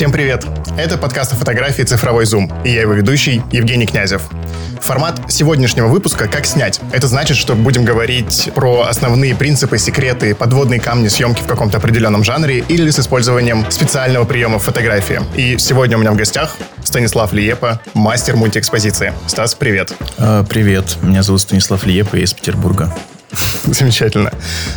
Всем привет! Это подкаст о фотографии «Цифровой зум» и я его ведущий Евгений Князев. Формат сегодняшнего выпуска «Как снять». Это значит, что будем говорить про основные принципы, секреты, подводные камни съемки в каком-то определенном жанре или с использованием специального приема фотографии. И сегодня у меня в гостях Станислав Лиепа, мастер мультиэкспозиции. Стас, привет. А, привет, меня зовут Станислав Лиепа, я из Петербурга. Замечательно.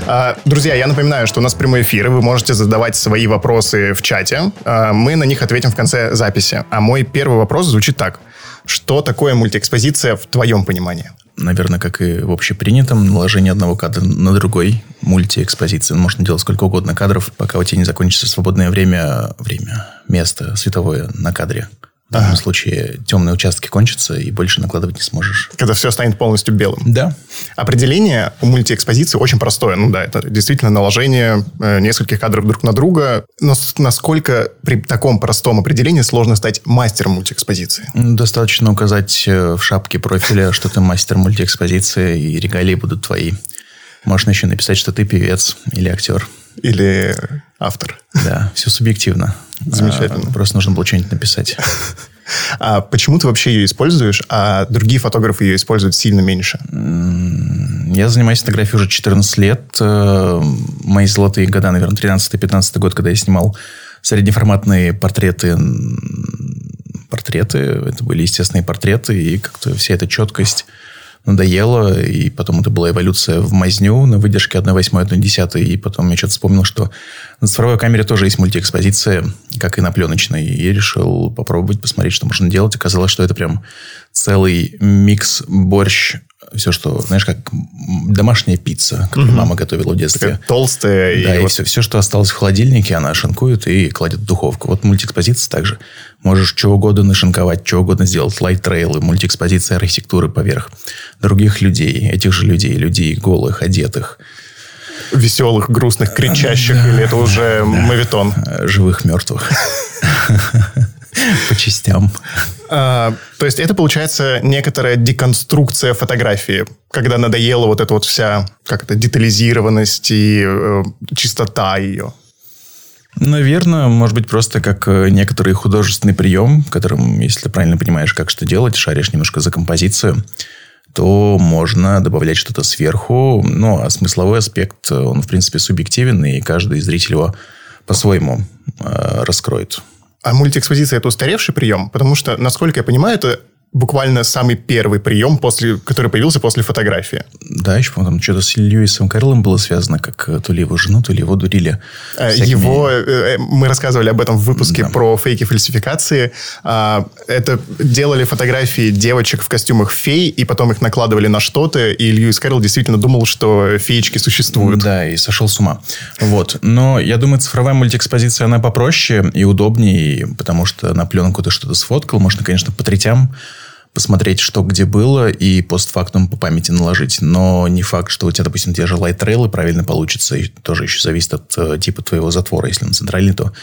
А, друзья, я напоминаю, что у нас прямой эфир, и вы можете задавать свои вопросы в чате. А, мы на них ответим в конце записи. А мой первый вопрос звучит так. Что такое мультиэкспозиция в твоем понимании? Наверное, как и в общепринятом, наложение одного кадра на другой мультиэкспозиции. Можно делать сколько угодно кадров, пока у тебя не закончится свободное время, время, место световое на кадре. В данном ага. случае темные участки кончатся, и больше накладывать не сможешь. Когда все станет полностью белым. Да. Определение у мультиэкспозиции очень простое. Ну да, это действительно наложение э, нескольких кадров друг на друга. Но насколько при таком простом определении сложно стать мастером мультиэкспозиции? Достаточно указать э, в шапке профиля, что ты мастер мультиэкспозиции, и регалии будут твои. Можно еще написать, что ты певец или актер. Или автор. Да, все субъективно. Замечательно. А, просто нужно было что-нибудь написать. А почему ты вообще ее используешь, а другие фотографы ее используют сильно меньше? Я занимаюсь фотографией уже 14 лет. Э, мои золотые года, наверное, 13-15 год, когда я снимал среднеформатные портреты портреты. Это были естественные портреты, и как-то вся эта четкость надоело, и потом это была эволюция в мазню на выдержке 1.8, 1.10, и потом я что-то вспомнил, что на цифровой камере тоже есть мультиэкспозиция, как и на пленочной, и решил попробовать, посмотреть, что можно делать. Оказалось, что это прям целый микс, борщ, все, что, знаешь, как домашняя пицца, которую угу. мама готовила в детстве. Такая толстая. Да, и, и вот... все, все, что осталось в холодильнике, она шинкует и кладет в духовку. Вот мультиэкспозиция также. Можешь что угодно нашинковать, что угодно сделать. Light trail'ы, мультиэкспозиция архитектуры поверх других людей, этих же людей, людей голых, одетых. Веселых, грустных, кричащих, да, или это уже да, моветон? Живых, мертвых. По частям. А, то есть это получается некоторая деконструкция фотографии, когда надоела вот эта вот вся как то детализированность и э, чистота ее. Наверное, может быть, просто как э, некоторый художественный прием, которым, если ты правильно понимаешь, как что делать, шаришь немножко за композицию, то можно добавлять что-то сверху. Ну, а смысловой аспект, он, в принципе, субъективен, и каждый зритель его по-своему э, раскроет. А мультиэкспозиция – это устаревший прием? Потому что, насколько я понимаю, это буквально самый первый прием, после, который появился после фотографии. Да, еще, по-моему, что-то с Льюисом Карлом было связано, как э, то ли его жену, то ли его дурили. Э, всякими... Его, э, мы рассказывали об этом в выпуске да. про фейки фальсификации. А, это делали фотографии девочек в костюмах фей, и потом их накладывали на что-то, и Льюис Карл действительно думал, что феечки существуют. Да, и сошел с ума. Вот. Но я думаю, цифровая мультиэкспозиция, она попроще и удобнее, потому что на пленку ты что-то сфоткал, можно, конечно, по третям посмотреть, что где было, и постфактум по памяти наложить. Но не факт, что у тебя, допустим, те же light trail'ы правильно получится. И тоже еще зависит от э, типа твоего затвора. Если на центральный, то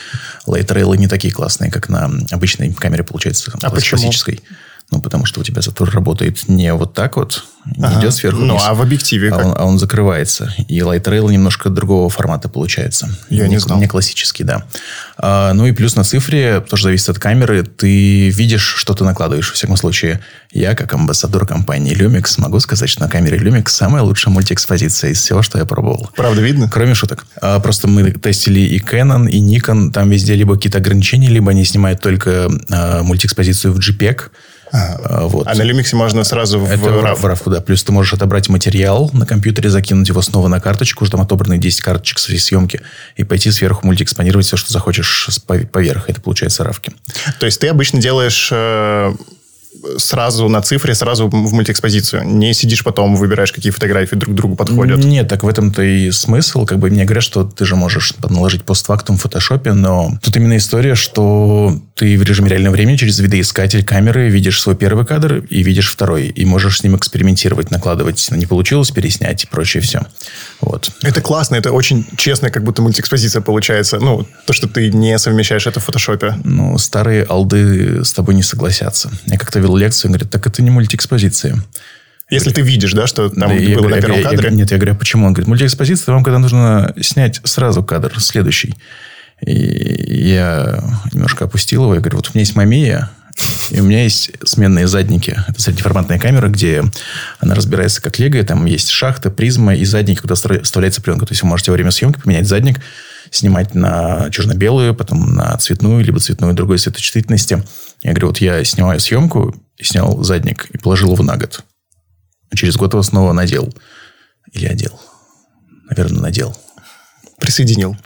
light trail'ы не такие классные, как на обычной камере получается. А классической. Почему? Ну, потому что у тебя затвор работает не вот так вот, не ага. идет сверху Ну, а в объективе а как? Он, а он закрывается. И light trail немножко другого формата получается. Я не, не знал. Не классический, да. А, ну и плюс на цифре, тоже зависит от камеры, ты видишь, что ты накладываешь. В всяком случае, я, как амбассадор компании Lumix, могу сказать, что на камере Lumix самая лучшая мультиэкспозиция из всего, что я пробовал. Правда видно? Кроме шуток. А, просто мы тестили и Canon, и Nikon. Там везде либо какие-то ограничения, либо они снимают только а, мультиэкспозицию в JPEG, а, вот. а на Lumix можно сразу в Это RAW? в RAW, да. Плюс ты можешь отобрать материал на компьютере, закинуть его снова на карточку, уже там отобраны 10 карточек своей съемки, и пойти сверху мультиэкспонировать все, что захочешь поверх. Это получается равки. То есть ты обычно делаешь э, сразу на цифре, сразу в мультиэкспозицию. Не сидишь потом, выбираешь, какие фотографии друг к другу подходят. Нет, так в этом-то и смысл. Как бы мне говорят, что ты же можешь наложить постфактум в фотошопе, но тут именно история, что ты в режиме реального времени через видоискатель камеры видишь свой первый кадр и видишь второй. И можешь с ним экспериментировать, накладывать. Не получилось переснять и прочее все. Вот. Это классно, это очень честно, как будто мультиэкспозиция получается. Ну, то, что ты не совмещаешь это в фотошопе. Ну, старые алды с тобой не согласятся. Я как-то вел лекцию, он говорит, так это не мультиэкспозиция. Если ты видишь, да, что там да, было я, на первом я, кадре? Я, нет, я говорю, почему? Он говорит, мультиэкспозиция, вам когда нужно снять сразу кадр, следующий. И я немножко опустил его. Я говорю, вот у меня есть Мамия, и у меня есть сменные задники. Это среднеформатная камера, где она разбирается как лего. Там есть шахта, призма и задник, куда вставляется пленка. То есть, вы можете во время съемки поменять задник, снимать на черно-белую, потом на цветную, либо цветную другой цветочувствительности. Я говорю, вот я снимаю съемку, снял задник и положил его на год. А через год его снова надел. Или одел. Наверное, надел. Присоединил.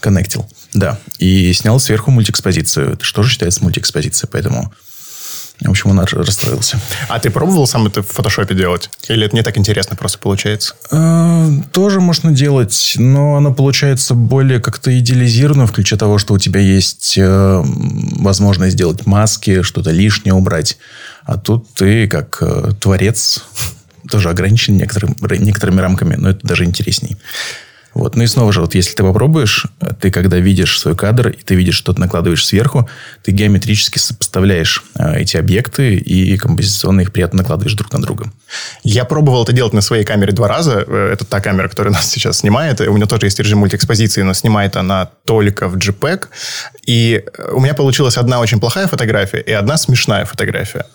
Коннектил. Да. И снял сверху мультиэкспозицию. Это что же считается мультиэкспозицией? Поэтому в общем, он расстроился. А ты пробовал сам это в фотошопе делать? Или это не так интересно просто получается? А, тоже можно делать, но оно получается более как-то идеализировано, включая того, что у тебя есть э, возможность сделать маски, что-то лишнее убрать. А тут ты как э, творец тоже ограничен некоторым, некоторыми рамками, но это даже интересней. Вот. Ну и снова же, вот если ты попробуешь, ты когда видишь свой кадр, и ты видишь, что ты накладываешь сверху, ты геометрически сопоставляешь э, эти объекты и композиционно их приятно накладываешь друг на друга. Я пробовал это делать на своей камере два раза. Э, это та камера, которая нас сейчас снимает. У меня тоже есть режим мультиэкспозиции, но снимает она только в JPEG. И у меня получилась одна очень плохая фотография и одна смешная фотография.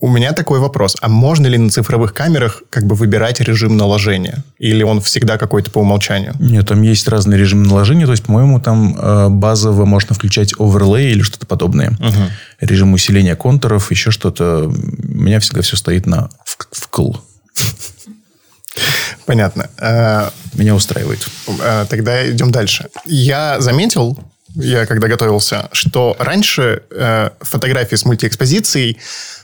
У меня такой вопрос. А можно ли на цифровых камерах как бы выбирать режим наложения? Или он всегда какой-то по умолчанию? Нет, там есть разные режимы наложения. То есть, по-моему, там э, базово можно включать оверлей или что-то подобное. Угу. Режим усиления контуров, еще что-то. У меня всегда все стоит на вкл. Понятно. Э, меня устраивает. Э, тогда идем дальше. Я заметил, я когда готовился, что раньше э, фотографии с мультиэкспозицией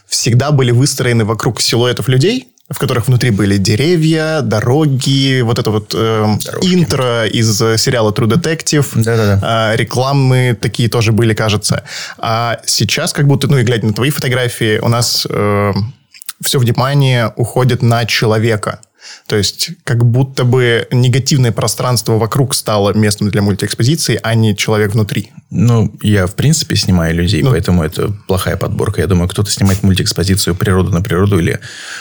всегда были выстроены вокруг силуэтов людей, в которых внутри были деревья, дороги, вот это вот э, интро из сериала True Detective, Да-да-да. э, рекламы такие тоже были, кажется. А сейчас как будто, ну и глядя на твои фотографии, у нас э, все внимание уходит на человека. То есть, как будто бы негативное пространство вокруг стало местом для мультиэкспозиции, а не человек внутри. Ну, я, в принципе, снимаю людей, ну, поэтому это плохая подборка. Я думаю, кто-то снимает мультиэкспозицию природу на природу или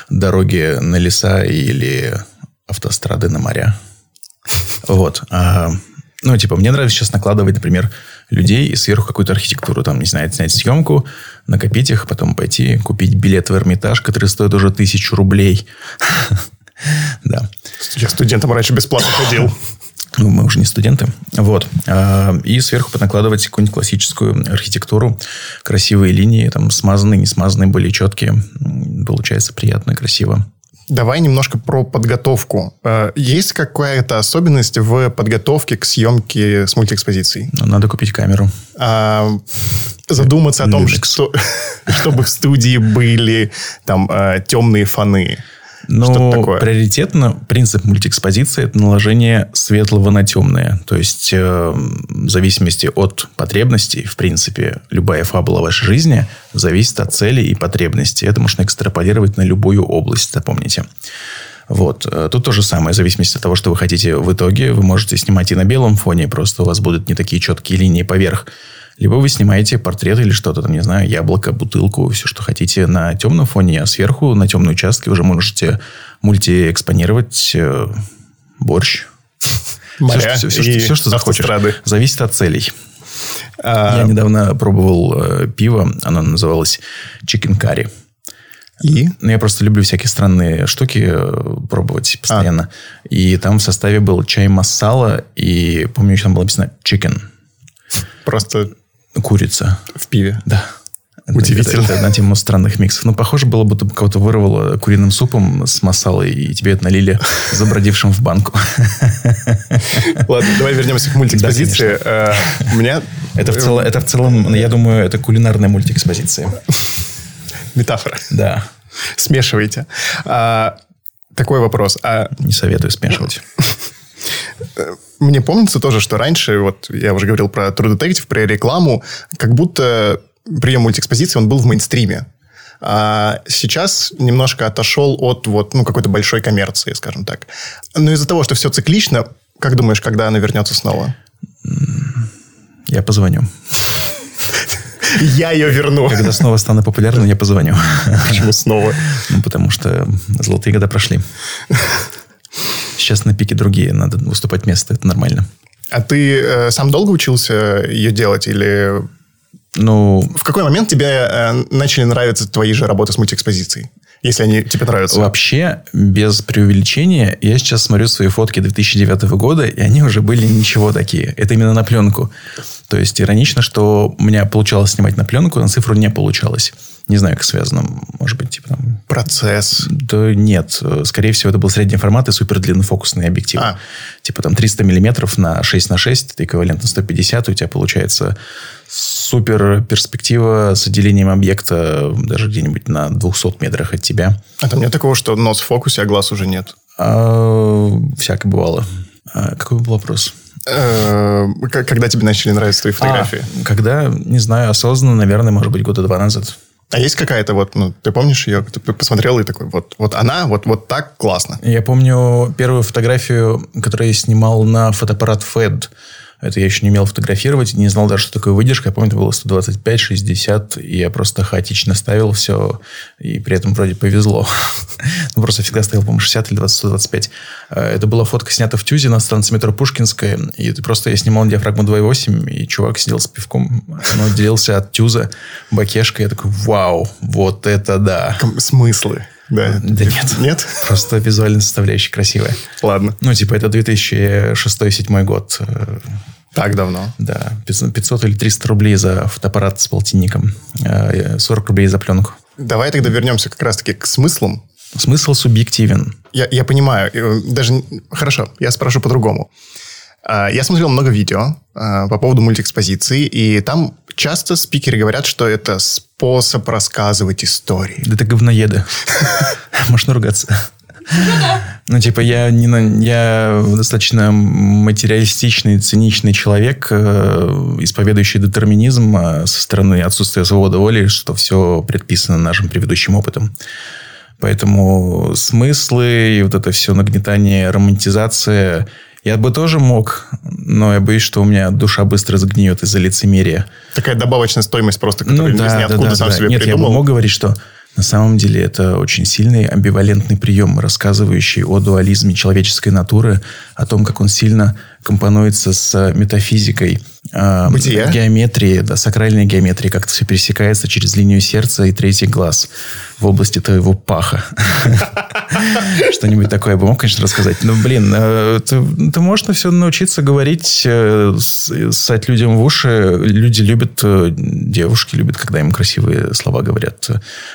дороги на леса или автострады на моря. Вот. А, ну, типа, мне нравится сейчас накладывать, например, людей и сверху какую-то архитектуру. Там, не знаю, снять съемку, накопить их, потом пойти купить билет в Эрмитаж, который стоит уже тысячу рублей. Да. Я студентом раньше бесплатно ходил. Ну, мы уже не студенты. Вот. А, и сверху накладывать какую-нибудь классическую архитектуру. Красивые линии, там, смазанные, не смазанные, более четкие. Получается приятно и красиво. Давай немножко про подготовку. А, есть какая-то особенность в подготовке к съемке с мультиэкспозицией? Ну, надо купить камеру. А, задуматься о том, что, чтобы в студии были там а, темные фоны. Но приоритетно принцип мультиэкспозиции – это наложение светлого на темное. То есть, э, в зависимости от потребностей, в принципе, любая фабула вашей жизни зависит от цели и потребностей. Это можно экстраполировать на любую область, запомните. Вот. Э, тут то же самое. В зависимости от того, что вы хотите в итоге, вы можете снимать и на белом фоне, просто у вас будут не такие четкие линии поверх либо вы снимаете портрет или что-то там, не знаю, яблоко, бутылку, все, что хотите на темном фоне, а сверху на темной участке уже можете мультиэкспонировать э, борщ. Моря все, все, все, все, что захочешь. Зависит от целей. А... Я недавно пробовал э, пиво, оно называлось Chicken Curry. И? Ну, я просто люблю всякие странные штуки э, пробовать постоянно. А. И там в составе был чай масала, и помню, еще там было написано chicken. Просто Курица. В пиве? Да. Удивительно. Это, это на тему странных миксов. Ну, похоже было, будто кого-то вырвало куриным супом с масалой, и тебе это налили забродившим в банку. Ладно, давай вернемся к мультиэкспозиции. Да, э, У меня... Это в, целом, это в целом, я думаю, это кулинарная мультиэкспозиция. Метафора. Да. Смешивайте. А, такой вопрос. А... Не советую смешивать. Мне помнится тоже, что раньше, вот я уже говорил про True Detective, про рекламу, как будто прием мультиэкспозиции, он был в мейнстриме. А сейчас немножко отошел от вот, ну, какой-то большой коммерции, скажем так. Но из-за того, что все циклично, как думаешь, когда она вернется снова? Я позвоню. Я ее верну. Когда снова стану популярным, я позвоню. Почему снова? Ну, потому что золотые года прошли. Сейчас на пике другие, надо выступать место, это нормально. А ты э, сам долго учился ее делать или... Ну, В какой момент тебе э, начали нравиться твои же работы с мультиэкспозицией? Если они тебе нравятся. Вообще, без преувеличения, я сейчас смотрю свои фотки 2009 года, и они уже были ничего такие. Это именно на пленку. То есть, иронично, что у меня получалось снимать на пленку, на цифру не получалось. Не знаю, как связано. Может быть, типа там... Процесс. Да нет. Скорее всего, это был средний формат и супер длиннофокусный объектив. А. Типа там 300 миллиметров на 6 на 6, это эквивалентно 150, у тебя получается супер перспектива с отделением объекта даже где-нибудь на 200 метрах от тебя. А там нет такого, что нос в фокусе, а глаз уже нет? А, всякое бывало. А, какой был вопрос? Э, Когда тебе начали нравиться твои фотографии? А, когда, не знаю, осознанно, наверное, может быть, года два назад. А есть какая-то вот, ну, ты помнишь ее, ты посмотрел и такой, вот, вот она, вот, вот так классно. Я помню первую фотографию, которую я снимал на фотоаппарат FED. Это я еще не умел фотографировать, не знал даже, что такое выдержка. Я помню, это было 125-60, и я просто хаотично ставил все, и при этом вроде повезло. Ну, просто всегда ставил, по-моему, 60 или 20-125. Э, Это была фотка снята в Тюзе на станции метро Пушкинская, и просто я снимал диафрагму 2.8, и чувак сидел с пивком, он отделился от Тюза бакешкой. Я такой, вау, вот это да. Смыслы. Да. Да нет. Нет? Просто визуальная составляющая красивая. Ладно. Ну, типа, это 2006-2007 год. Э, Так давно. Да, 500 500 или 300 рублей за фотоаппарат с полтинником. Э, 40 рублей за пленку. Давай тогда вернемся как раз-таки к смыслам. Смысл субъективен. Я, я понимаю. э, Даже... Хорошо, я спрошу по-другому. А, Я смотрел много видео а, по поводу мультиэкспозиции, и там часто спикеры говорят, что это способ рассказывать истории. Да это говноеды. Можно ругаться. Ну, типа, я, не на, я достаточно материалистичный, циничный человек, э, исповедующий детерминизм э, со стороны отсутствия свободы воли, что все предписано нашим предыдущим опытом. Поэтому смыслы и вот это все нагнетание, романтизация... Я бы тоже мог, но я боюсь, что у меня душа быстро сгниет из-за лицемерия. Такая добавочная стоимость просто, которую из ниоткуда сам себе Ну Нет, придумал. я бы мог говорить, что на самом деле это очень сильный амбивалентный прием, рассказывающий о дуализме человеческой натуры, о том, как он сильно компонуется с метафизикой, э, Бытия? геометрии, да, сакральной геометрии, как это все пересекается через линию сердца и третий глаз в области твоего паха. Что-нибудь такое я бы мог, конечно, рассказать. Но, блин, э, ты, можешь на все научиться говорить, э, ссать людям в уши. Люди любят, э, девушки любят, когда им красивые слова говорят.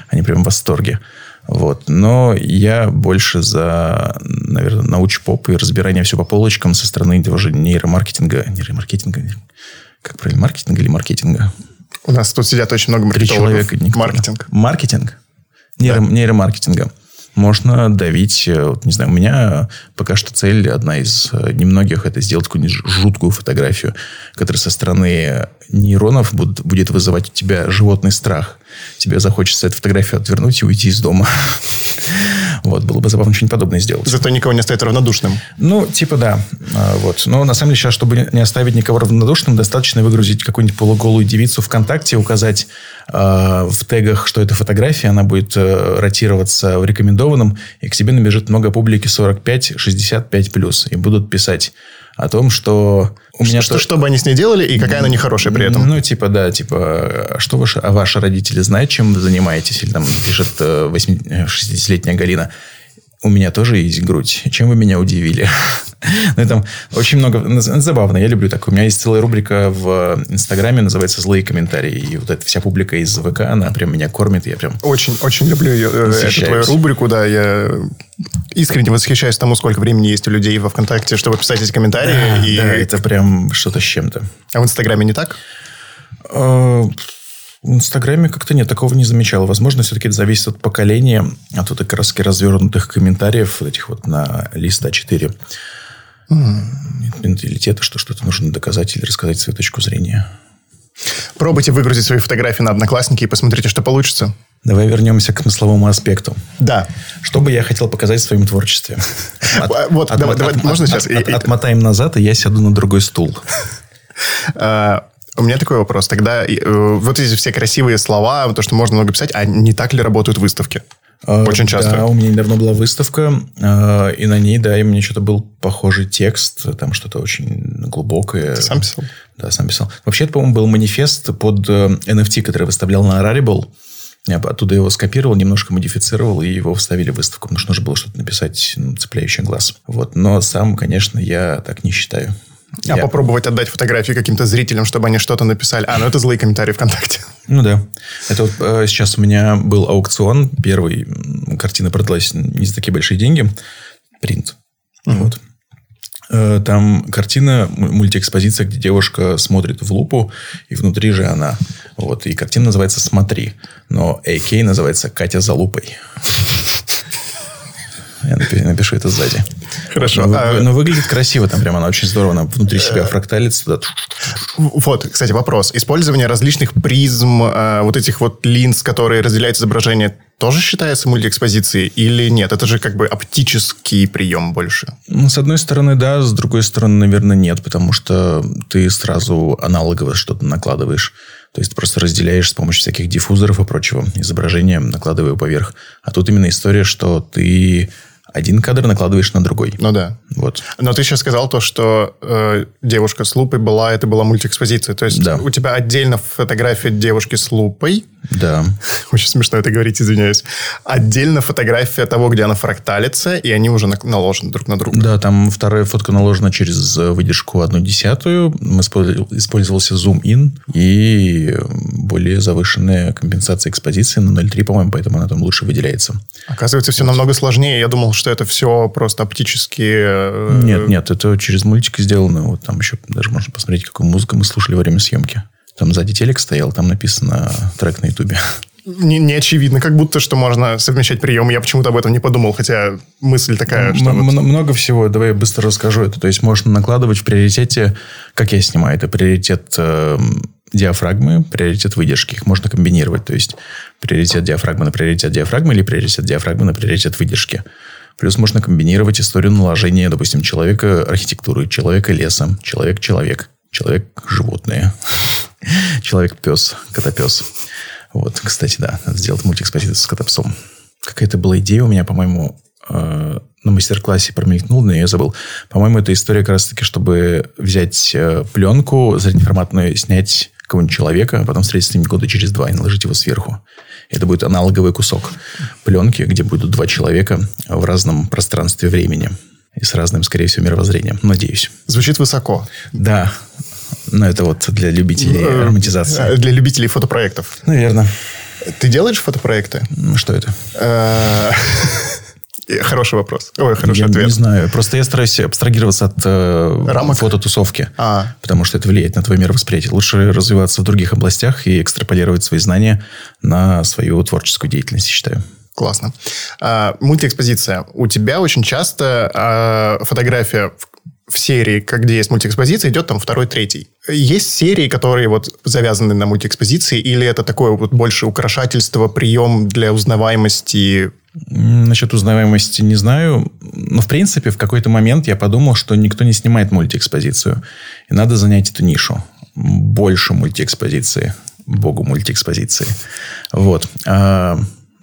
Они прям в восторге. Вот. Но я больше за, наверное, науч-поп и разбирание все по полочкам со стороны тоже нейромаркетинга. Нейромаркетинга? Как правильно? Маркетинга или маркетинга? У нас тут сидят очень много Три маркетологов. человека. никто. Маркетинг. Маркетинг? Нейро- Нейромаркетинга. Можно давить, э, вот, не знаю, у меня пока что цель, одна из э, немногих, это сделать какую-нибудь жуткую фотографию, которая со стороны нейронов будет, будет вызывать у тебя животный страх. Тебе захочется эту фотографию отвернуть и уйти из дома. Вот, было бы забавно что-нибудь подобное сделать. Зато никого не оставит равнодушным. Ну, типа да. А, Вот. Но на самом деле сейчас, чтобы не оставить никого равнодушным, достаточно выгрузить какую-нибудь полуголую девицу ВКонтакте, указать э, в тегах, что это фотография, она будет э, ротироваться в рекомендованном, и к тебе набежит много публики 45-65 плюс, и будут писать о том, что у меня что, то- что бы они с ней делали и какая она нехорошая при этом. ну, типа, да, типа, а что ваши, а ваши родители знают, чем вы занимаетесь? Или там пишет э, 8 э, 60-летняя Галина. У меня тоже есть грудь. Чем вы меня удивили? Ну, и там очень много... ну, Забавно, я люблю так. У меня есть целая рубрика в Инстаграме, называется «Злые комментарии». И вот эта вся публика из ВК, она прям меня кормит. Я прям... Очень, очень люблю ее, э, эту твою рубрику, да. Я искренне восхищаюсь тому, сколько времени есть у людей во ВКонтакте, чтобы писать эти комментарии. Да, и... да, это прям что-то с чем-то. А в Инстаграме не так? В Инстаграме как-то нет, такого не замечал. Возможно, все-таки это зависит от поколения, от вот как раз развернутых комментариев, вот этих вот на лист А4. Нет менталитета, что что-то нужно доказать или рассказать свою точку зрения. Пробуйте выгрузить свои фотографии на Одноклассники и посмотрите, что получится. Давай вернемся к смысловому аспекту. Да. Что бы я хотел показать в своем творчестве? Вот, давай- давай, можно сейчас? отмотаем назад, и я сяду на другой стул. А, У меня такой вопрос. Тогда э, вот эти все красивые слова, то, что можно много писать, а не так ли работают выставки? А, Очень часто. Да, у меня недавно была выставка, а, и на ней, да, и мне что-то был похожий текст, там что-то очень глубокое. Ты сам писал? Да, сам писал. Вообще, это, по-моему, был манифест под NFT, э, который выставлял на Rarible. Я оттуда его скопировал, немножко модифицировал, и его вставили в выставку, потому что нужно было что-то написать, ну, цепляющий глаз. Вот. Но сам, конечно, я так не считаю. А я... попробовать отдать фотографии каким-то зрителям, чтобы они что-то написали. А, ну это злые комментарии ВКонтакте. Ну да. Это вот э, сейчас у меня был аукцион. Первый. Картина продалась не за такие большие деньги. Принт. Mm-hmm. Вот. Э, там картина, мультиэкспозиция, где девушка смотрит в лупу, и внутри же она. Вот. И картина называется «Смотри». Но AK называется «Катя за лупой». Я напишу это сзади. Хорошо. Но, а... но выглядит красиво, там прямо она очень здорово, она внутри себя фракталится. Туда. Вот, кстати, вопрос. Использование различных призм, э, вот этих вот линз, которые разделяют изображение, тоже считается мультиэкспозицией или нет? Это же как бы оптический прием больше. Ну, с одной стороны, да, с другой стороны, наверное, нет, потому что ты сразу аналогово что-то накладываешь. То есть, ты просто разделяешь с помощью всяких диффузоров и прочего изображение, накладывая поверх. А тут именно история, что ты один кадр накладываешь на другой. Ну да. Вот. Но ты сейчас сказал то, что э, девушка с лупой была, это была мультиэкспозиция. То есть да. у тебя отдельно фотография девушки с лупой. Да. Очень смешно это говорить, извиняюсь. Отдельно фотография того, где она фракталится, и они уже наложены друг на друга. Да, там вторая фотка наложена через выдержку одну десятую. Использовался зум-ин и более завышенная компенсация экспозиции на 0,3, по-моему, поэтому она там лучше выделяется. Оказывается, все вот. намного сложнее. Я думал, что это все просто оптически... Э, нет, нет, это через мультик сделано. Вот там еще даже можно посмотреть, какую музыку мы слушали во время съемки. Там сзади телек стоял, там написано трек на ютубе. Не, не очевидно, как будто что можно совмещать приемы. Я почему-то об этом не подумал, хотя мысль такая, что... М- вот... Много всего, давай я быстро расскажу это. То есть, можно накладывать в приоритете, как я снимаю, это приоритет э, диафрагмы, приоритет выдержки. Их можно комбинировать. То есть, приоритет диафрагмы на приоритет диафрагмы или приоритет диафрагмы на приоритет выдержки. Плюс можно комбинировать историю наложения, допустим, человека архитектуры, человека леса, человек-человек, человек-животное, человек-пес, котопес. Вот, кстати, да, надо сделать мультиэкспозицию с котопсом. Какая-то была идея у меня, по-моему, э, на мастер-классе промелькнул, но я забыл. По-моему, это история как раз-таки, чтобы взять э, пленку среднеформатную, снять какого-нибудь человека, а потом встретиться с ним года через два и наложить его сверху. Это будет аналоговый кусок пленки, где будут два человека в разном пространстве времени. И с разным, скорее всего, мировоззрением. Надеюсь. Звучит высоко. Да. Но это вот для любителей ну, романтизации. Для любителей фотопроектов. Наверное. Ты делаешь фотопроекты? Что это? Э, хороший вопрос. Ой, хороший я ответ. не знаю. Просто я стараюсь абстрагироваться от э, Рамок? фототусовки. А. Потому что это влияет на твое мировосприятие. Лучше развиваться в других областях и экстраполировать свои знания на свою творческую деятельность, я считаю. Классно. А, мультиэкспозиция. У тебя очень часто а, фотография в серии, где есть мультиэкспозиция, идет там второй, третий. Есть серии, которые вот завязаны на мультиэкспозиции, или это такое вот больше украшательство, прием для узнаваемости? Насчет узнаваемости не знаю. Но, в принципе, в какой-то момент я подумал, что никто не снимает мультиэкспозицию. И надо занять эту нишу. Больше мультиэкспозиции. Богу мультиэкспозиции. Вот.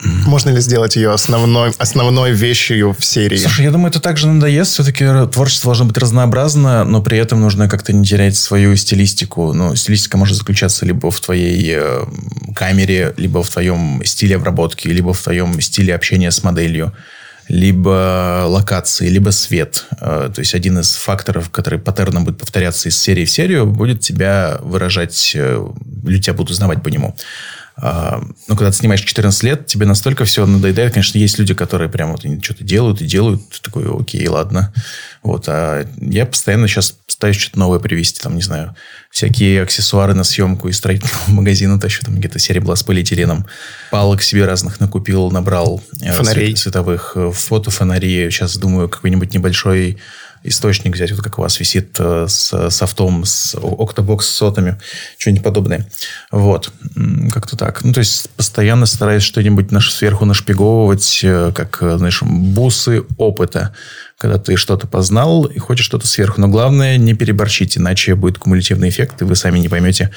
Можно ли сделать ее основной, основной вещью в серии? Слушай, я думаю, это также надоест. Все-таки творчество должно быть разнообразно, но при этом нужно как-то не терять свою стилистику. Ну, стилистика может заключаться либо в твоей э, камере, либо в твоем стиле обработки, либо в твоем стиле общения с моделью либо локации, либо свет. Э, то есть один из факторов, который паттерном будет повторяться из серии в серию, будет тебя выражать, э, люди тебя будут узнавать по нему. А, ну, когда ты снимаешь 14 лет, тебе настолько все надоедает. Конечно, есть люди, которые прям вот что-то делают и делают. Ты такой, окей, ладно. Вот. А я постоянно сейчас пытаюсь что-то новое привести. Там, не знаю, всякие аксессуары на съемку из строительного магазина тащу. Там где-то серия была с полиэтиленом. Палок себе разных накупил, набрал. Э, Фонарей. Световых. Э, фотофонарей. Сейчас думаю, какой-нибудь небольшой источник взять, вот как у вас висит э, с софтом, с Octobox с сотами, что-нибудь подобное. Вот. Как-то так. Ну, то есть, постоянно стараюсь что-нибудь наш, сверху нашпиговывать, э, как, э, знаешь, бусы опыта. Когда ты что-то познал и хочешь что-то сверху. Но главное, не переборщить, иначе будет кумулятивный эффект, и вы сами не поймете,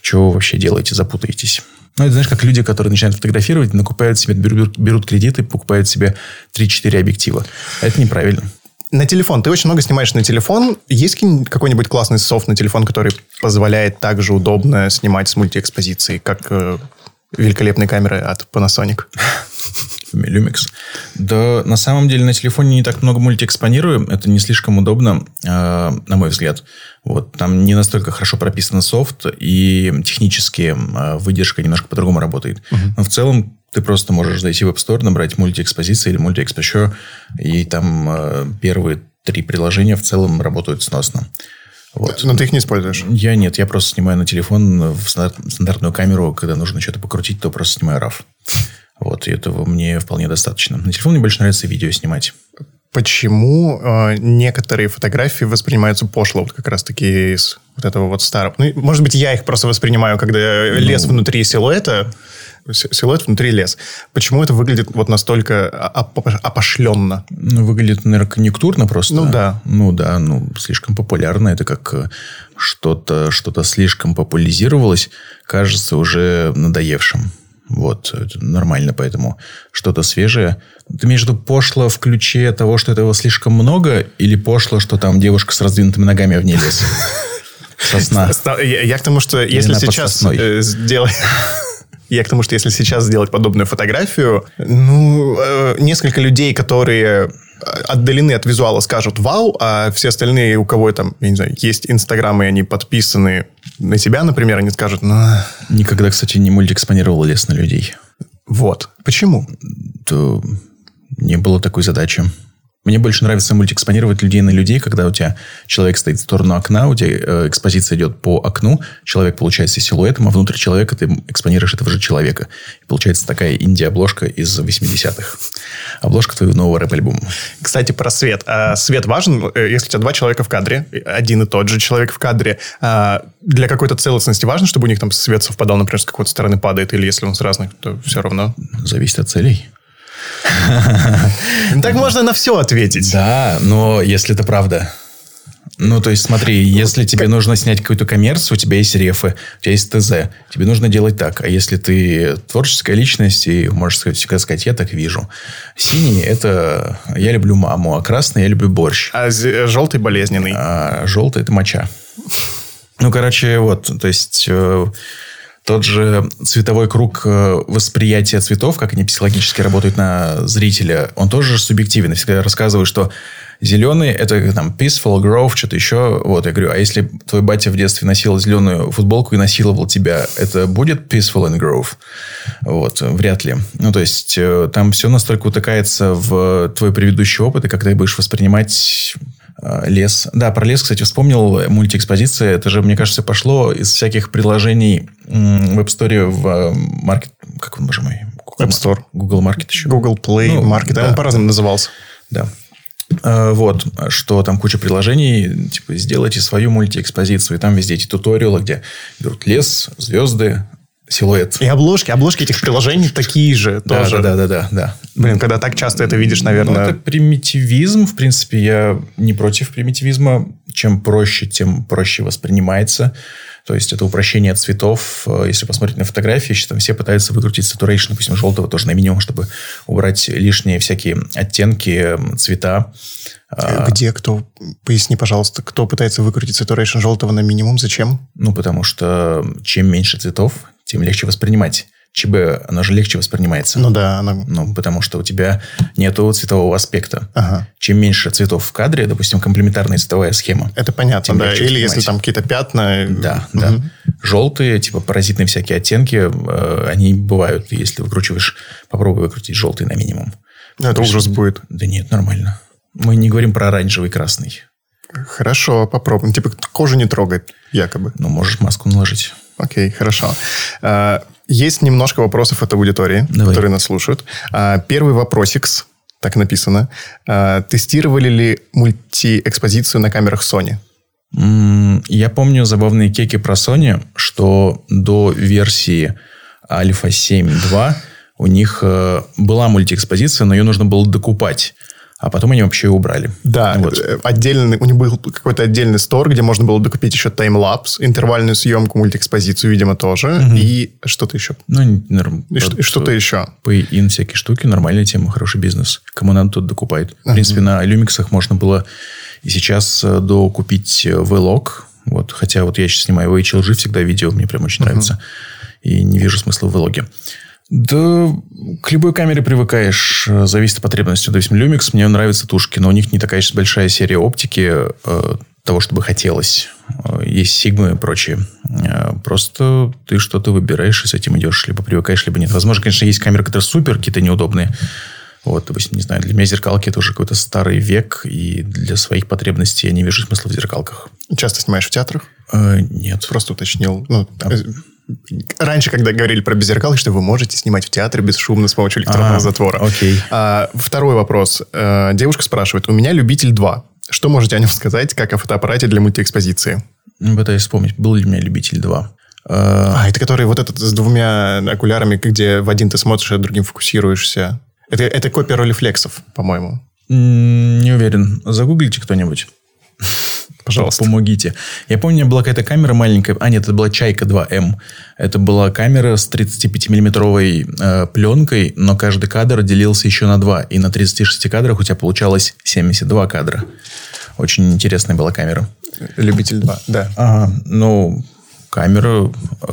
что вы вообще делаете, запутаетесь. Ну, это знаешь, как люди, которые начинают фотографировать, накупают себе, берут, берут кредиты, покупают себе 3-4 объектива. Это неправильно. На телефон. Ты очень много снимаешь на телефон. Есть какой-нибудь классный софт на телефон, который позволяет также удобно снимать с мультиэкспозицией, как э, великолепные камеры от Panasonic? Lumix. Да, на самом деле на телефоне не так много мультиэкспонирую. Это не слишком удобно, э, на мой взгляд. Вот, там не настолько хорошо прописан софт, и технически э, выдержка немножко по-другому работает. Uh-huh. Но в целом ты просто можешь зайти в App Store, набрать мультиэкспозиции или мультиэкспозиция, и там э, первые три приложения в целом работают сносно. Вот. Но ты их не используешь? Я нет, я просто снимаю на телефон в стандартную камеру, когда нужно что-то покрутить, то просто снимаю RAW. Вот, и этого мне вполне достаточно. На телефон мне больше нравится видео снимать. Почему э, некоторые фотографии воспринимаются пошло, вот как раз-таки из вот этого вот старого? Ну, может быть, я их просто воспринимаю, когда ну, лес внутри силуэта, силуэт внутри лес. Почему это выглядит вот настолько опошленно? Ну, выглядит, наверное, конъюнктурно просто. Ну, да. Ну, да, ну, слишком популярно. Это как э, что-то что слишком популяризировалось, кажется уже надоевшим. Вот, это нормально, поэтому что-то свежее. Ты имеешь в виду пошло в ключе того, что этого слишком много, или пошло, что там девушка с раздвинутыми ногами в ней лес? Сосна. Я к тому, что если сейчас э, сделать... Я к тому, что если сейчас сделать подобную фотографию, ну, э, несколько людей, которые отдалены от визуала, скажут «Вау», а все остальные, у кого там, я не знаю, есть Инстаграм, и они подписаны на себя, например, они скажут «Ну...» Никогда, кстати, не мультиэкспонировал лес на людей. Вот. Почему? То не было такой задачи. Мне больше нравится мультиэкспонировать людей на людей, когда у тебя человек стоит в сторону окна, у тебя э, экспозиция идет по окну, человек получается силуэтом, а внутри человека ты экспонируешь этого же человека. И получается такая инди-обложка из 80-х. Обложка твоего нового рэп-альбома. Кстати, про свет. А свет важен, э, если у тебя два человека в кадре, один и тот же человек в кадре. А для какой-то целостности важно, чтобы у них там свет совпадал, например, с какой-то стороны падает, или если он с разных, то все равно? Зависит от целей. Так можно на все ответить. Да, но если это правда. Ну, то есть, смотри, если тебе нужно снять какую-то коммерцию, у тебя есть рефы, у тебя есть ТЗ, тебе нужно делать так. А если ты творческая личность, и можешь сказать, сказать я так вижу. Синий – это я люблю маму, а красный – я люблю борщ. А желтый – болезненный. А желтый – это моча. Ну, короче, вот, то есть... Тот же цветовой круг э, восприятия цветов, как они психологически работают на зрителя, он тоже субъективен. Я всегда рассказываю, что зеленый – это там peaceful, growth, что-то еще. Вот, я говорю, а если твой батя в детстве носил зеленую футболку и насиловал тебя, это будет peaceful and growth? Вот, вряд ли. Ну, то есть, э, там все настолько утыкается в твой предыдущий опыт, и как ты будешь воспринимать лес. Да, про лес, кстати, вспомнил. Мультиэкспозиция. Это же, мне кажется, пошло из всяких приложений в App Store в э, маркет... Как он, боже мой? Google, App Store. Google Market еще. Google Play ну, Market. Да, он по-разному назывался. Да. Э, вот, что там куча приложений, типа, сделайте свою мультиэкспозицию, и там везде эти туториалы, где берут лес, звезды, силуэт. И обложки. Обложки этих приложений такие же да, тоже. Да, да, да, да, Блин, когда так часто это видишь, наверное... Ну, это примитивизм. В принципе, я не против примитивизма. Чем проще, тем проще воспринимается. То есть, это упрощение цветов. Если посмотреть на фотографии, сейчас там все пытаются выкрутить saturation, допустим, желтого тоже на минимум, чтобы убрать лишние всякие оттенки, цвета. А, Где кто? Поясни, пожалуйста, кто пытается выкрутить saturation желтого на минимум? Зачем? Ну, потому что чем меньше цветов, тем легче воспринимать. ЧБ, оно же легче воспринимается. Ну да. Оно... Ну, потому что у тебя нету цветового аспекта. Ага. Чем меньше цветов в кадре, допустим, комплементарная цветовая схема. Это понятно, да. Или если там какие-то пятна. Да, угу. да. Желтые, типа паразитные всякие оттенки, э, они бывают. Если выкручиваешь, попробуй выкрутить желтый на минимум. Ну, это ужас будет. Да нет, нормально. Мы не говорим про оранжевый и красный. Хорошо, попробуем. Типа кожу не трогает, якобы. Ну, можешь маску наложить. Окей, хорошо. А, есть немножко вопросов от аудитории, Давай. которые нас слушают. А, первый вопросикс, так написано. А, тестировали ли мультиэкспозицию на камерах Sony? Я помню забавные кеки про Sony, что до версии Alpha 7.2 у них э, была мультиэкспозиция, но ее нужно было докупать. А потом они вообще убрали. Да, вот. Э, отдельный, у них был какой-то отдельный стор, где можно было докупить еще таймлапс, интервальную съемку, мультиэкспозицию, видимо, тоже. Угу. И что-то еще. Ну, норм, и, под, что-то еще. Pay-in всякие штуки, нормальная тема, хороший бизнес. Кому надо, тот докупает. В принципе, на люмиксах можно было и сейчас э, докупить Vlog. Вот, хотя вот я сейчас снимаю HLG всегда видео, мне прям очень uh нравится. И не вижу смысла в влоге. Да, к любой камере привыкаешь, э, зависит от потребности. Допустим, Lumix, мне нравятся тушки, но у них не такая сейчас большая серия оптики э, того, чтобы хотелось. Э, есть Sigma и прочее. Э, просто ты что-то выбираешь и с этим идешь. Либо привыкаешь, либо нет. Возможно, конечно, есть камеры, которые супер, какие-то неудобные. Вот, допустим, не знаю, для меня зеркалки это уже какой-то старый век, и для своих потребностей я не вижу смысла в зеркалках. Часто снимаешь в театрах? Э, нет. Просто уточнил. Ну, там. Раньше, когда говорили про беззеркалки, что вы можете снимать в театре бесшумно с помощью электронного а, затвора. Окей. А, второй вопрос. А, девушка спрашивает. У меня любитель 2. Что можете о нем сказать, как о фотоаппарате для мультиэкспозиции? Ну, пытаюсь вспомнить, был ли у меня любитель 2. А, это который вот этот с двумя окулярами, где в один ты смотришь, а другим фокусируешься. Это, это копия ролифлексов, по-моему. Не уверен. Загуглите кто-нибудь. Пожалуйста. Помогите. Я помню, у меня была какая-то камера маленькая. А, нет, это была Чайка 2М. Это была камера с 35-миллиметровой э, пленкой, но каждый кадр делился еще на два. И на 36 кадрах у тебя получалось 72 кадра. Очень интересная была камера. Любитель 2, да. Ага. Ну, камера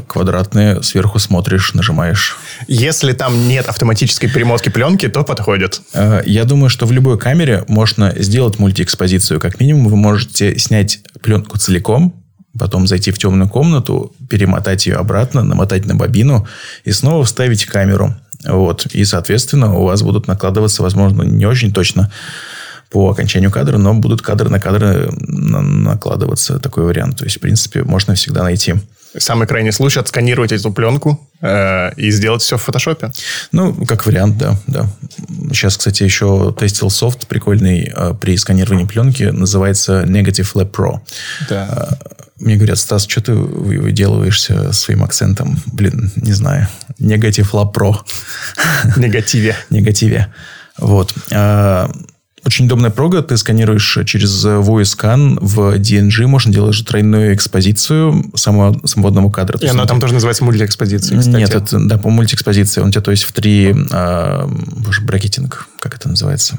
квадратная, сверху смотришь, нажимаешь. Если там нет автоматической перемотки пленки, то подходит. Э, я думаю, что в любой камере можно сделать мультиэкспозицию. Как минимум вы можете снять пленку целиком, потом зайти в темную комнату, перемотать ее обратно, намотать на бобину и снова вставить камеру. Вот. И, соответственно, у вас будут накладываться, возможно, не очень точно по окончанию кадра, но будут кадры на кадры накладываться такой вариант. То есть, в принципе, можно всегда найти. Самый крайний случай отсканировать эту пленку э, и сделать все в фотошопе. Ну, как вариант, да, да. Сейчас, кстати, еще тестил софт прикольный э, при сканировании пленки, называется Negative Lab Pro. Да. Э, мне говорят, Стас, что ты выделываешься своим акцентом? Блин, не знаю. Negative Lab Pro. Негативе. Негативе. Вот. Э, очень удобная прога. Ты сканируешь через Voice Scan в DNG. Можно делать же тройную экспозицию самого, самого одного кадра. И она там тоже называется мультиэкспозицией, кстати. Нет, это, да, по мультиэкспозиции. Он тебя, то есть, в три... Э, боже, брекетинг. Как это называется?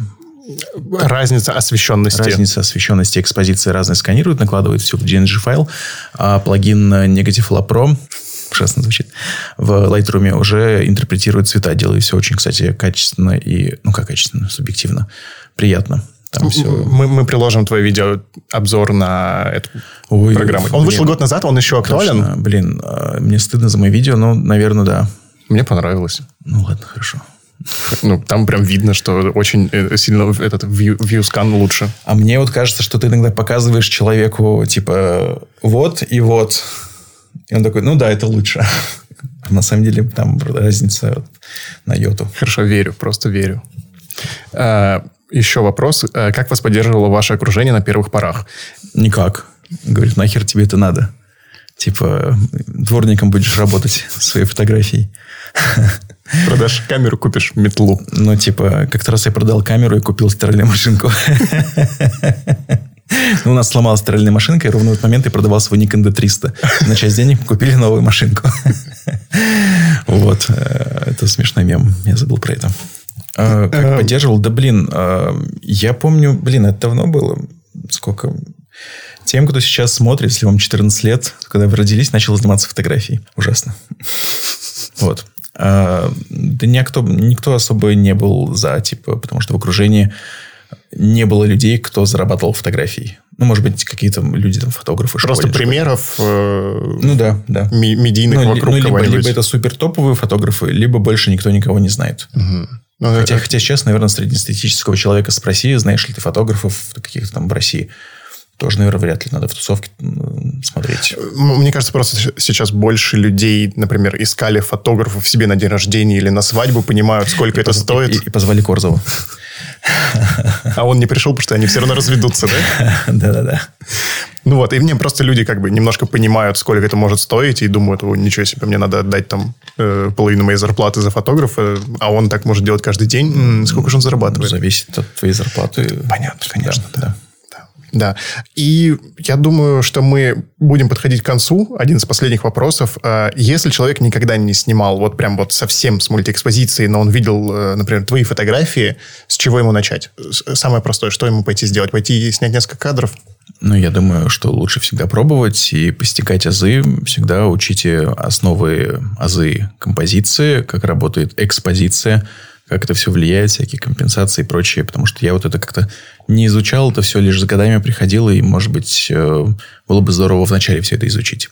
Разница освещенности. Разница освещенности экспозиции разные сканируют, накладывают все в DNG-файл. А плагин Negative Lab Pro ужасно звучит, в Lightroom уже интерпретирует цвета, делает все очень, кстати, качественно и, ну, как качественно, субъективно приятно. Там все... мы, мы приложим твое видео обзор на эту Ой, программу. Он блин, вышел год назад, он еще актуален. Точно, блин, а, мне стыдно за мои видео, но, наверное, да. Мне понравилось. Ну ладно, хорошо. Ну, там прям видно, что очень э, сильно этот scan лучше. А мне вот кажется, что ты иногда показываешь человеку, типа, вот и вот. И он такой, ну да, это лучше. На самом деле там разница на йоту. Хорошо, верю, просто верю. Еще вопрос. Э, как вас поддерживало ваше окружение на первых порах? Никак. Говорит, нахер тебе это надо? Типа, дворником будешь работать своей фотографией. Продашь камеру, купишь метлу. Ну, типа, как-то раз я продал камеру и купил стиральную машинку. Ну, у нас сломалась стиральная машинка, и ровно в этот момент я продавал свой Nikon D300. На часть денег купили новую машинку. Вот. Э, это смешной мем. Я забыл про это. А, как эм. поддерживал? Да, блин, а, я помню, блин, это давно было. Сколько? Тем, кто сейчас смотрит, если вам 14 лет, когда вы родились, начал заниматься фотографией. Ужасно. Вот. А, да никто, никто особо не был за, типа, потому что в окружении не было людей, кто зарабатывал фотографией. Ну, может быть, какие-то люди, там, фотографы. Просто школе, примеров э, ну, да, да. медийных ну, вокруг ну, либо, либо это супер топовые фотографы, либо больше никто никого не знает. Угу. Ну, хотя, хотя сейчас, наверное, среднестатистического человека спроси, знаешь ли ты фотографов каких-то там в России, тоже, наверное, вряд ли надо в тусовке смотреть. Мне кажется, просто сейчас больше людей, например, искали фотографов себе на день рождения или на свадьбу, понимают, сколько и это поз... стоит. И, и позвали Корзова. А он не пришел, потому что они все равно разведутся, да? Да-да-да. Ну вот, и мне просто люди как бы немножко понимают, сколько это может стоить, и думают, о, ничего себе, мне надо отдать там э, половину моей зарплаты за фотографа, а он так может делать каждый день. Сколько же он зарабатывает? Зависит от твоей зарплаты. Понятно, конечно, да. да. Да. И я думаю, что мы будем подходить к концу. Один из последних вопросов. А Если человек никогда не снимал вот прям вот совсем с мультиэкспозиции, но он видел, э, например, твои фотографии, с чего ему начать? С- Самое простое, что ему пойти сделать? Пойти и снять несколько кадров? Ну, я думаю, что лучше всегда пробовать и постигать азы. Всегда учите основы азы композиции, как работает экспозиция, как это все влияет, всякие компенсации и прочее. Потому что я вот это как-то не изучал, это все лишь с годами приходило, и, может быть, э, было бы здорово вначале все это изучить.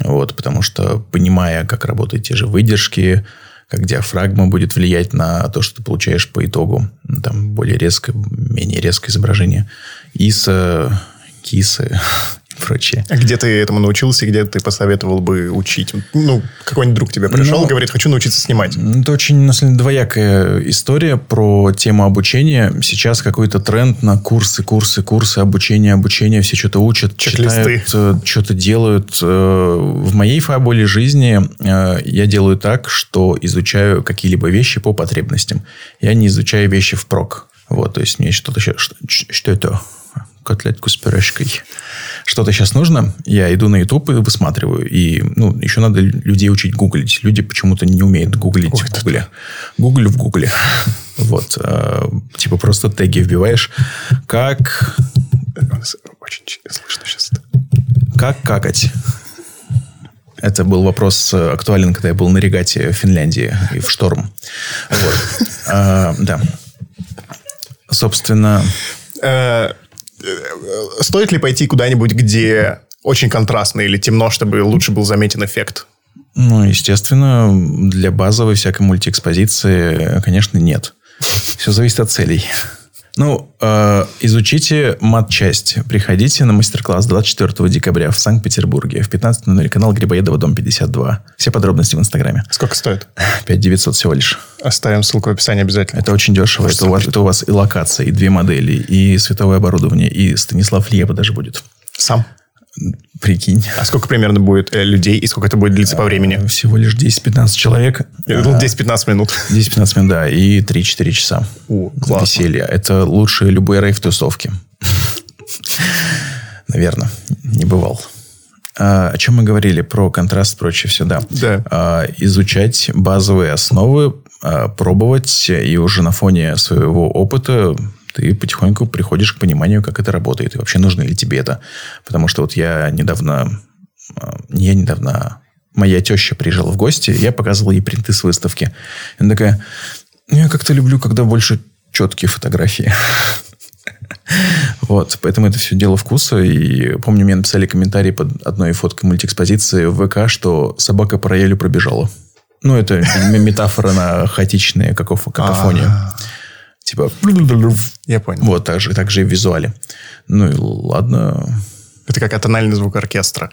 Вот, потому что, понимая, как работают те же выдержки, как диафрагма будет влиять на то, что ты получаешь по итогу, там более резкое, менее резкое изображение, ИСа, КИСы прочее. А где ты этому научился, где ты посоветовал бы учить? Ну, какой-нибудь друг тебе пришел, Ну, говорит, хочу научиться снимать. Это очень на самом деле, двоякая история про тему обучения. Сейчас какой-то тренд на курсы, курсы, курсы, обучение, обучение. Все что-то учат, Чек-листы. читают, э, что-то делают. Э, В моей фабуле жизни э, я делаю так, что изучаю какие-либо вещи по потребностям. Я не изучаю вещи впрок. Вот, то есть мне что-то сейчас... Что, что это? Котлетку с пюрешкой. Что-то сейчас нужно, я иду на YouTube и высматриваю. И, ну, еще надо людей учить гуглить. Люди почему-то не умеют гуглить Ой, в гугле. Гугль в гугле. Вот. э, Типа просто теги вбиваешь. Как... Очень слышно сейчас. Как какать? Это был вопрос э, актуален, когда я был на регате в Финляндии и в шторм. Вот. А, Да. Собственно, э, Стоит ли пойти куда-нибудь, где очень контрастно или темно, чтобы лучше был заметен эффект? Ну, естественно, для базовой всякой мультиэкспозиции, конечно, нет. Все зависит от целей. Ну, э, изучите мат-часть. Приходите на мастер-класс 24 декабря в Санкт-Петербурге в 15.00, канал Грибоедова, дом 52. Все подробности в Инстаграме. Сколько стоит? 5900 всего лишь. Оставим ссылку в описании обязательно. Это очень дешево. Это у, вас, это у вас и локация, и две модели, и световое оборудование, и Станислав Леба даже будет. Сам. Прикинь. А сколько примерно будет э, людей и сколько это будет длиться по времени? Всего лишь 10-15 человек. Я думал, 10-15 минут. 10-15 минут, да, и 3-4 часа. О, классно. Веселья. Это лучше любой рейв-тусовки. Наверное, не бывал. А, о чем мы говорили? Про контраст, прочее все, да. Да. А, изучать базовые основы, а, пробовать, и уже на фоне своего опыта ты потихоньку приходишь к пониманию, как это работает, и вообще нужно ли тебе это. Потому что вот я недавно, не я недавно, моя теща приезжала в гости, я показывал ей принты с выставки. И она такая, «Ну, я как-то люблю, когда больше четкие фотографии. Вот, поэтому это все дело вкуса. И помню, мне написали комментарий под одной фоткой мультиэкспозиции в ВК, что собака по роялю пробежала. Ну, это метафора на хаотичные какоф- какофонию. А, Типа, Я понял. вот так же, так же и в визуале. Ну и ладно. Это как атональный звук оркестра.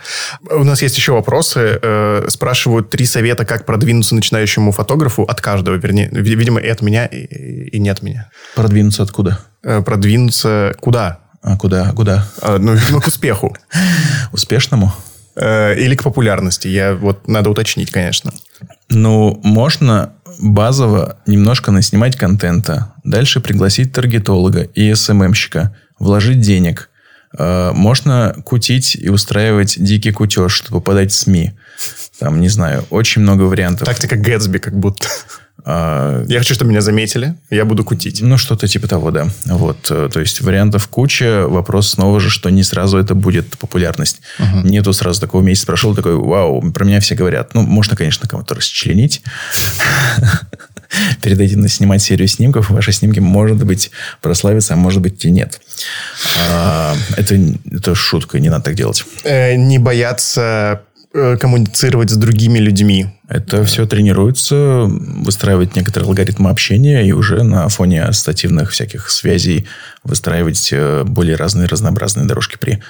У нас есть еще вопросы. Э, Спрашивают три совета, как продвинуться начинающему фотографу от каждого, вернее, ви- видимо, и от меня, и, не от меня. Продвинуться откуда? Э, Продвинуться куда? А куда? Куда? А, Ну, видимо, к успеху. Успешному? Э, Или к популярности. Я вот надо уточнить, конечно. Ну, можно базово немножко наснимать контента, дальше пригласить таргетолога и СММщика, вложить денег. Э, Можно кутить и устраивать дикий кутеж, чтобы подать в СМИ. Там, не знаю, очень много вариантов. Тактика Гэтсби как будто. А, Я хочу, чтобы меня заметили, я буду кутить. Ну, что-то типа того, да. Вот, э, то есть вариантов куча. Вопрос снова же, что не сразу это будет популярность. Нету сразу такого месяц прошел, такой, вау, про меня все говорят. Ну, можно, конечно, кого-то расчленить. Перед этим снимать серию снимков, ваши снимки, может быть, прославятся, а может быть и нет. А, Это, это шутка, не надо так делать. Э, Не бояться коммуницировать с другими людьми. Это все тренируется, выстраивать некоторые алгоритмы общения и уже на фоне ассоциативных всяких связей выстраивать э, более разные разнообразные дорожки при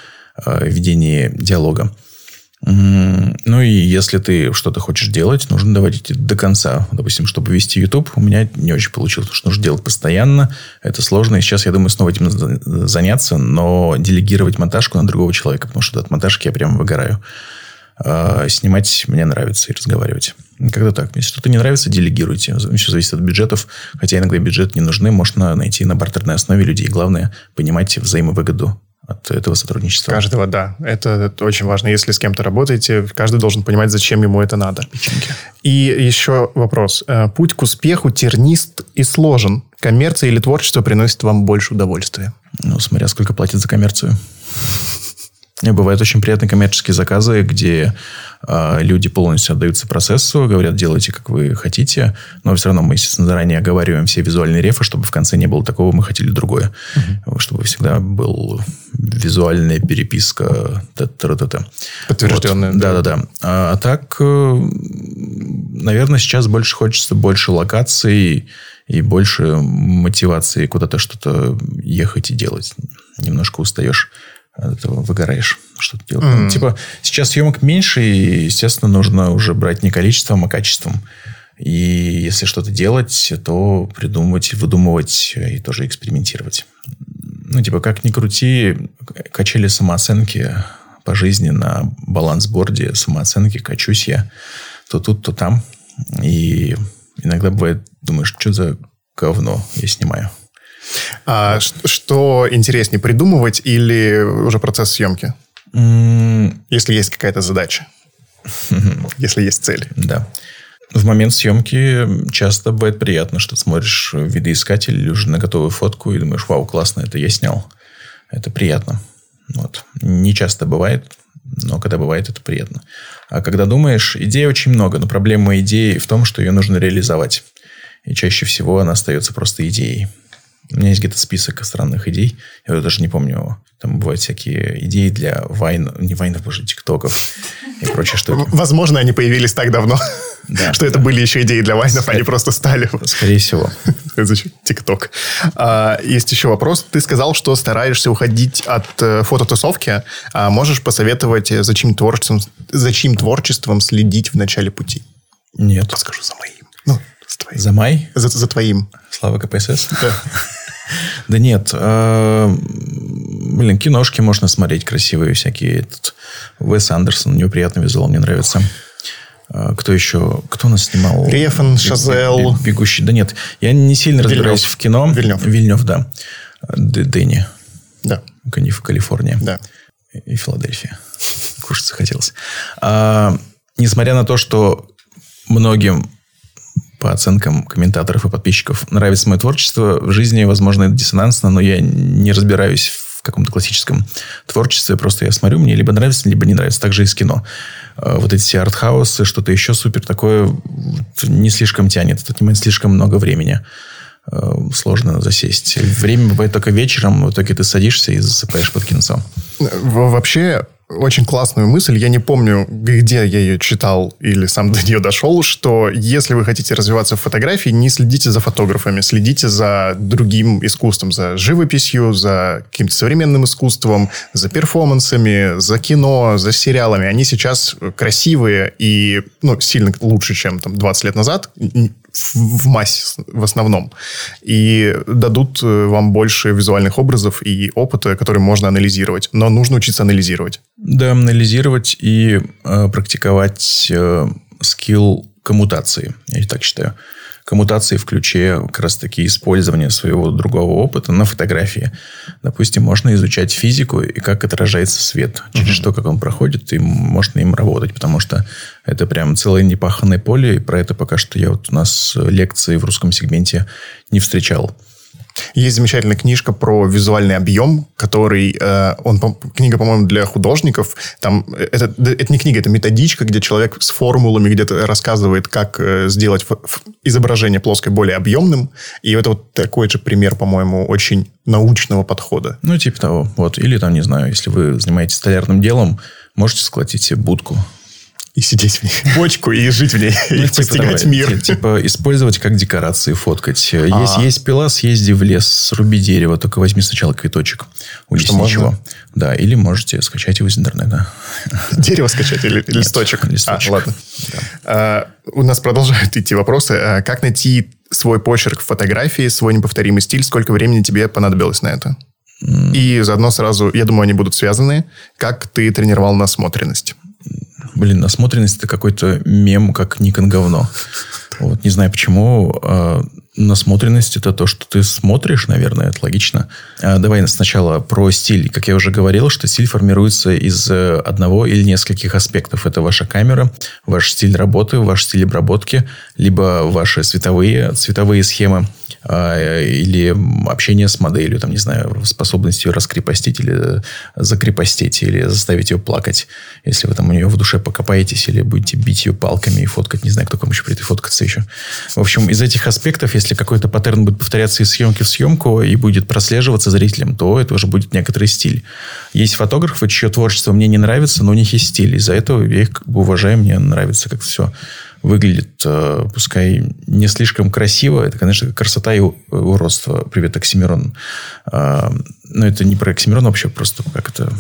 э, ведении диалога. Ну и если ты что-то хочешь делать, нужно доводить до конца. Допустим, чтобы вести YouTube, у меня не очень получилось, потому что нужно делать постоянно. Это сложно. И сейчас я думаю снова этим заняться, но делегировать монтажку на другого человека, потому что от монтажки я прям выгораю. А снимать мне нравится и разговаривать. Когда так. Если что-то не нравится, делегируйте. Еще зависит от бюджетов. Хотя иногда бюджет не нужны. Можно найти на бартерной основе людей. Главное, понимать взаимовыгоду от этого сотрудничества. Каждого, да. Это, это очень важно. Если с кем-то работаете, каждый должен понимать, зачем ему это надо. Печеньки. И еще вопрос. Э, путь к успеху тернист и сложен. Коммерция или творчество приносит вам больше удовольствия? Ну, смотря сколько платят за коммерцию. Бывают очень приятные коммерческие заказы, где э, люди полностью отдаются процессу, говорят, делайте, как вы хотите, но все равно мы, естественно, заранее оговариваем все визуальные рефы, чтобы в конце не было такого, мы хотели другое. Угу. Чтобы всегда был визуальная переписка. Та-та-та-та. Подтвержденная. Вот. Да-да-да. А, а так, э, наверное, сейчас больше хочется больше локаций и больше мотивации куда-то что-то ехать и делать. Немножко устаешь этого выгораешь, что-то делать. Mm. Ну, типа, сейчас съемок меньше, и, естественно, нужно уже брать не количеством, а качеством. И если что-то делать, то придумывать, выдумывать и тоже экспериментировать. Ну, типа, как ни крути, качели самооценки по жизни на балансборде самооценки, качусь я то тут, то там. И иногда бывает, думаешь, что за говно я снимаю. А что интереснее, придумывать или уже процесс съемки? Mm. Если есть какая-то задача. Если есть цель. Да. В момент съемки часто бывает приятно, что смотришь видоискатель или уже на готовую фотку и думаешь, вау, классно, это я снял. Это приятно. Вот. Не часто бывает, но когда бывает, это приятно. А когда думаешь, идей очень много, но проблема идеи в том, что ее нужно реализовать. И чаще всего она остается просто идеей. У меня есть где-то список странных идей. Я даже не помню. Там бывают всякие идеи для вайн... Не вайнов, боже, тиктоков и прочее штуки. Возможно, они появились так давно, да, что да. это были еще идеи для вайнов, Скорее, они просто стали. Скорее всего. Зачем? ТикТок. А, есть еще вопрос. Ты сказал, что стараешься уходить от э, фототусовки. А можешь посоветовать, э, за чьим творчеством, за чьим творчеством следить в начале пути? Нет. Подскажу за моим. Ну, за твоим. За май? За, за твоим. Слава КПСС? Да. Да нет. Э, блин, киношки можно смотреть красивые всякие. Этот Уэс Андерсон, у него приятный визуал, мне нравится. Э, кто еще? Кто нас снимал? Рефан, Шазел. Бегущий. Да нет, я не сильно Вильнев. разбираюсь в кино. Вильнев. Вильнев, да. Дэнни. Да. Калифорния. Да. И Филадельфия. Кушать захотелось. А, несмотря на то, что многим по оценкам комментаторов и подписчиков, нравится мое творчество. В жизни, возможно, это диссонансно, но я не разбираюсь в каком-то классическом творчестве. Просто я смотрю, мне либо нравится, либо не нравится. Так же и с кино. А, вот эти все артхаусы, что-то еще супер такое не слишком тянет. Это отнимает слишком много времени а, сложно засесть. Время бывает только вечером, в итоге ты садишься и засыпаешь под кинцо. Вообще, очень классную мысль. Я не помню, где я ее читал или сам до нее дошел, что если вы хотите развиваться в фотографии, не следите за фотографами, следите за другим искусством, за живописью, за каким-то современным искусством, за перформансами, за кино, за сериалами. Они сейчас красивые и ну, сильно лучше, чем там, 20 лет назад в массе в основном. И дадут э, вам больше визуальных образов и опыта, который можно анализировать. Но нужно учиться анализировать. Да, анализировать и э, практиковать э, скилл коммутации, я так считаю коммутации в ключе как раз-таки использования своего другого опыта на фотографии. Допустим, можно изучать физику и как отражается свет, через uh-huh. что, как он проходит, и можно им работать, потому что это прям целое непаханное поле, и про это пока что я вот у нас лекции в русском сегменте не встречал. Есть замечательная книжка про визуальный объем, который, э, он, книга, по-моему, для художников. Там, э, это, это не книга, это методичка, где человек с формулами где-то рассказывает, как э, сделать изображение плоское более объемным. И это вот такой же пример, по-моему, очень научного подхода. Ну, типа того. Вот. Или там, не знаю, если вы занимаетесь столярным делом, можете сколотить себе будку И сидеть в ней. Бочку и жить в ней. Ну, и типа, постигать давай, мир. ти- Типа использовать как декорации, фоткать. Есть, А. есть пила, съезди в лес, сруби дерево, только возьми сначала. Унеси можно? ничего. Да, или можете скачать его из интернета. Дерево скачать или листочек? листочек. А, ладно. А, у нас продолжают идти вопросы. А, как найти свой почерк в фотографии, свой неповторимый стиль? Сколько времени тебе понадобилось на это? И заодно сразу, я думаю, они будут связаны. Как ты тренировал насмотренность? Блин, насмотренность это какой-то мем, как Никон говно. Вот, не знаю почему. а, насмотренность это то, что ты смотришь, наверное, это логично. А, давай сначала про стиль. Как я уже говорил, что стиль формируется из э, одного или нескольких аспектов. Это ваша камера, ваш стиль работы, ваш стиль обработки, либо ваши цветовые, цветовые схемы или общение с моделью, там, не знаю, способность ее раскрепостить или закрепостить, или заставить ее плакать. Если вы там у нее в душе покопаетесь или будете бить ее палками и фоткать, не знаю, кто к вам еще придет фоткаться еще. В общем, из этих аспектов, если какой-то паттерн будет повторяться из съемки в съемку и будет прослеживаться зрителям, то это уже будет некоторый стиль. Есть фотографы, чье творчество мне не нравится, но у них есть стиль. Из-за этого я их как бы уважаю, мне нравится, как все выглядит, э, пускай не слишком красиво. Это, конечно, красота и уродство. Привет, Оксимирон. А, Но это не про Оксимирон вообще, просто как это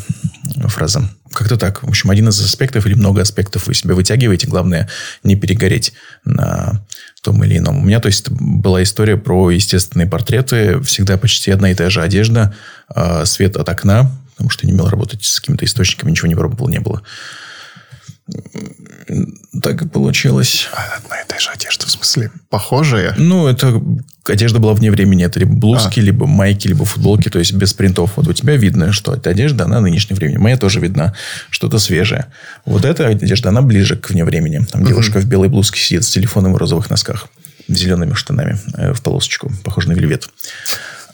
фраза. Как-то так. В общем, один из аспектов или много аспектов вы себя вытягиваете. Главное, не перегореть на том или ином. У меня, то есть, была история про естественные портреты. Всегда почти одна и та же одежда, а, свет от окна, потому что не умел работать с какими-то источниками, ничего не пробовал, не было. Так и получилось. А, Одна и та же одежда, в смысле, похожая? Ну, это одежда была вне времени. Это либо блузки, либо майки, либо футболки, то есть без принтов. Вот у тебя видно, что эта одежда, она нынешнего времени. Моя тоже видна, что-то свежее. Вот эта одежда, она ближе к вне времени. Там девушка в белой блузке сидит с телефоном в розовых носках, зелеными штанами, э, в полосочку, похоже на вельвет.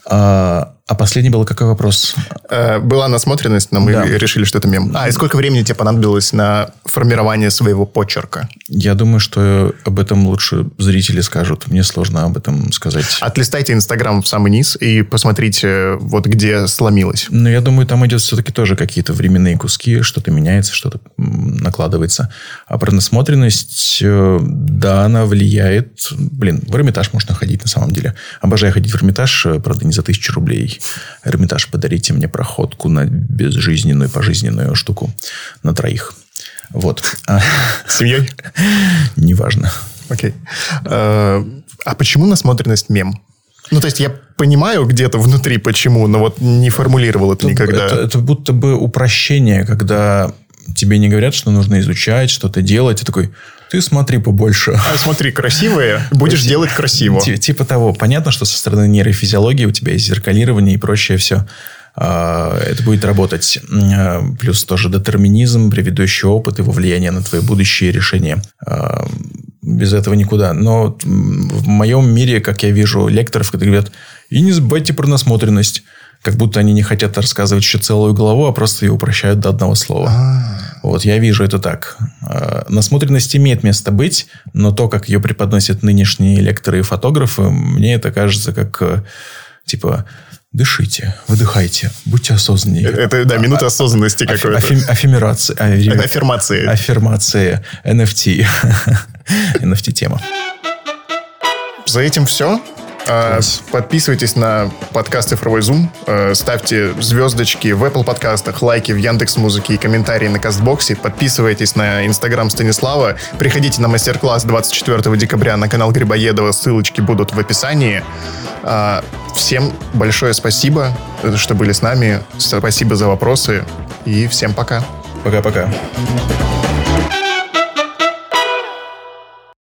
А, а последний был какой вопрос? Э, Была насмотренность, но мы Да. решили, что это мем. А, и сколько времени тебе понадобилось на формирование своего почерка? Я думаю, что об этом лучше зрители скажут. Мне сложно об этом сказать. Отлистайте Инстаграм в самый низ и посмотрите, вот где сломилось. Но я думаю, там идет все-таки тоже какие-то временные куски, что-то меняется, что-то накладывается. А про насмотренность, э, да, она влияет. Блин, в Эрмитаж можно ходить на самом деле. Обожаю ходить в Эрмитаж, э, правда, не за тысячу рублей. Эрмитаж, подарите мне проходку на безжизненную, пожизненную штуку на троих. Вот. А, семьей? неважно. Окей. Э, А почему насмотренность мем? Ну, то есть, я понимаю где-то внутри, почему, но вот не формулировал это никогда. Это, это будто бы упрощение, когда тебе не говорят, что нужно изучать, что-то делать. И такой, ты смотри побольше. А смотри, красивое, будешь делать красиво. Ти- Типа того. Понятно, что со стороны нейрофизиологии у тебя есть зеркалирование и прочее все. А, Это будет работать. А, Плюс тоже детерминизм, предыдущий опыт, его влияние на твои будущие решения. А, Без этого никуда. Но в моем мире, как я вижу лекторов, которые говорят, и не забывайте про насмотренность. Как будто они не хотят рассказывать еще целую главу, а просто ее упрощают до одного слова. Вот, я вижу это так. А, Насмотренность имеет место быть, но то, как ее преподносят нынешние лекторы и фотографы, мне это кажется как, э, типа, дышите, выдыхайте, будьте осознаннее. Это, да, минута осознанности Афи- какой-то. афи- аффирмации. а, Аффирмации. Аффирмации. NFT. NFT-тема. За этим все. А. Подписывайтесь на подкаст «Цифровой зум». Э, Ставьте звездочки в Apple подкастах, лайки в Яндекс Музыке и комментарии на Кастбоксе. Подписывайтесь на Инстаграм Станислава. Приходите на мастер-класс 24 декабря на канал Грибоедова. Ссылочки будут в описании. А, Всем большое спасибо, что были с нами. Спасибо за вопросы. И всем пока. Пока-пока.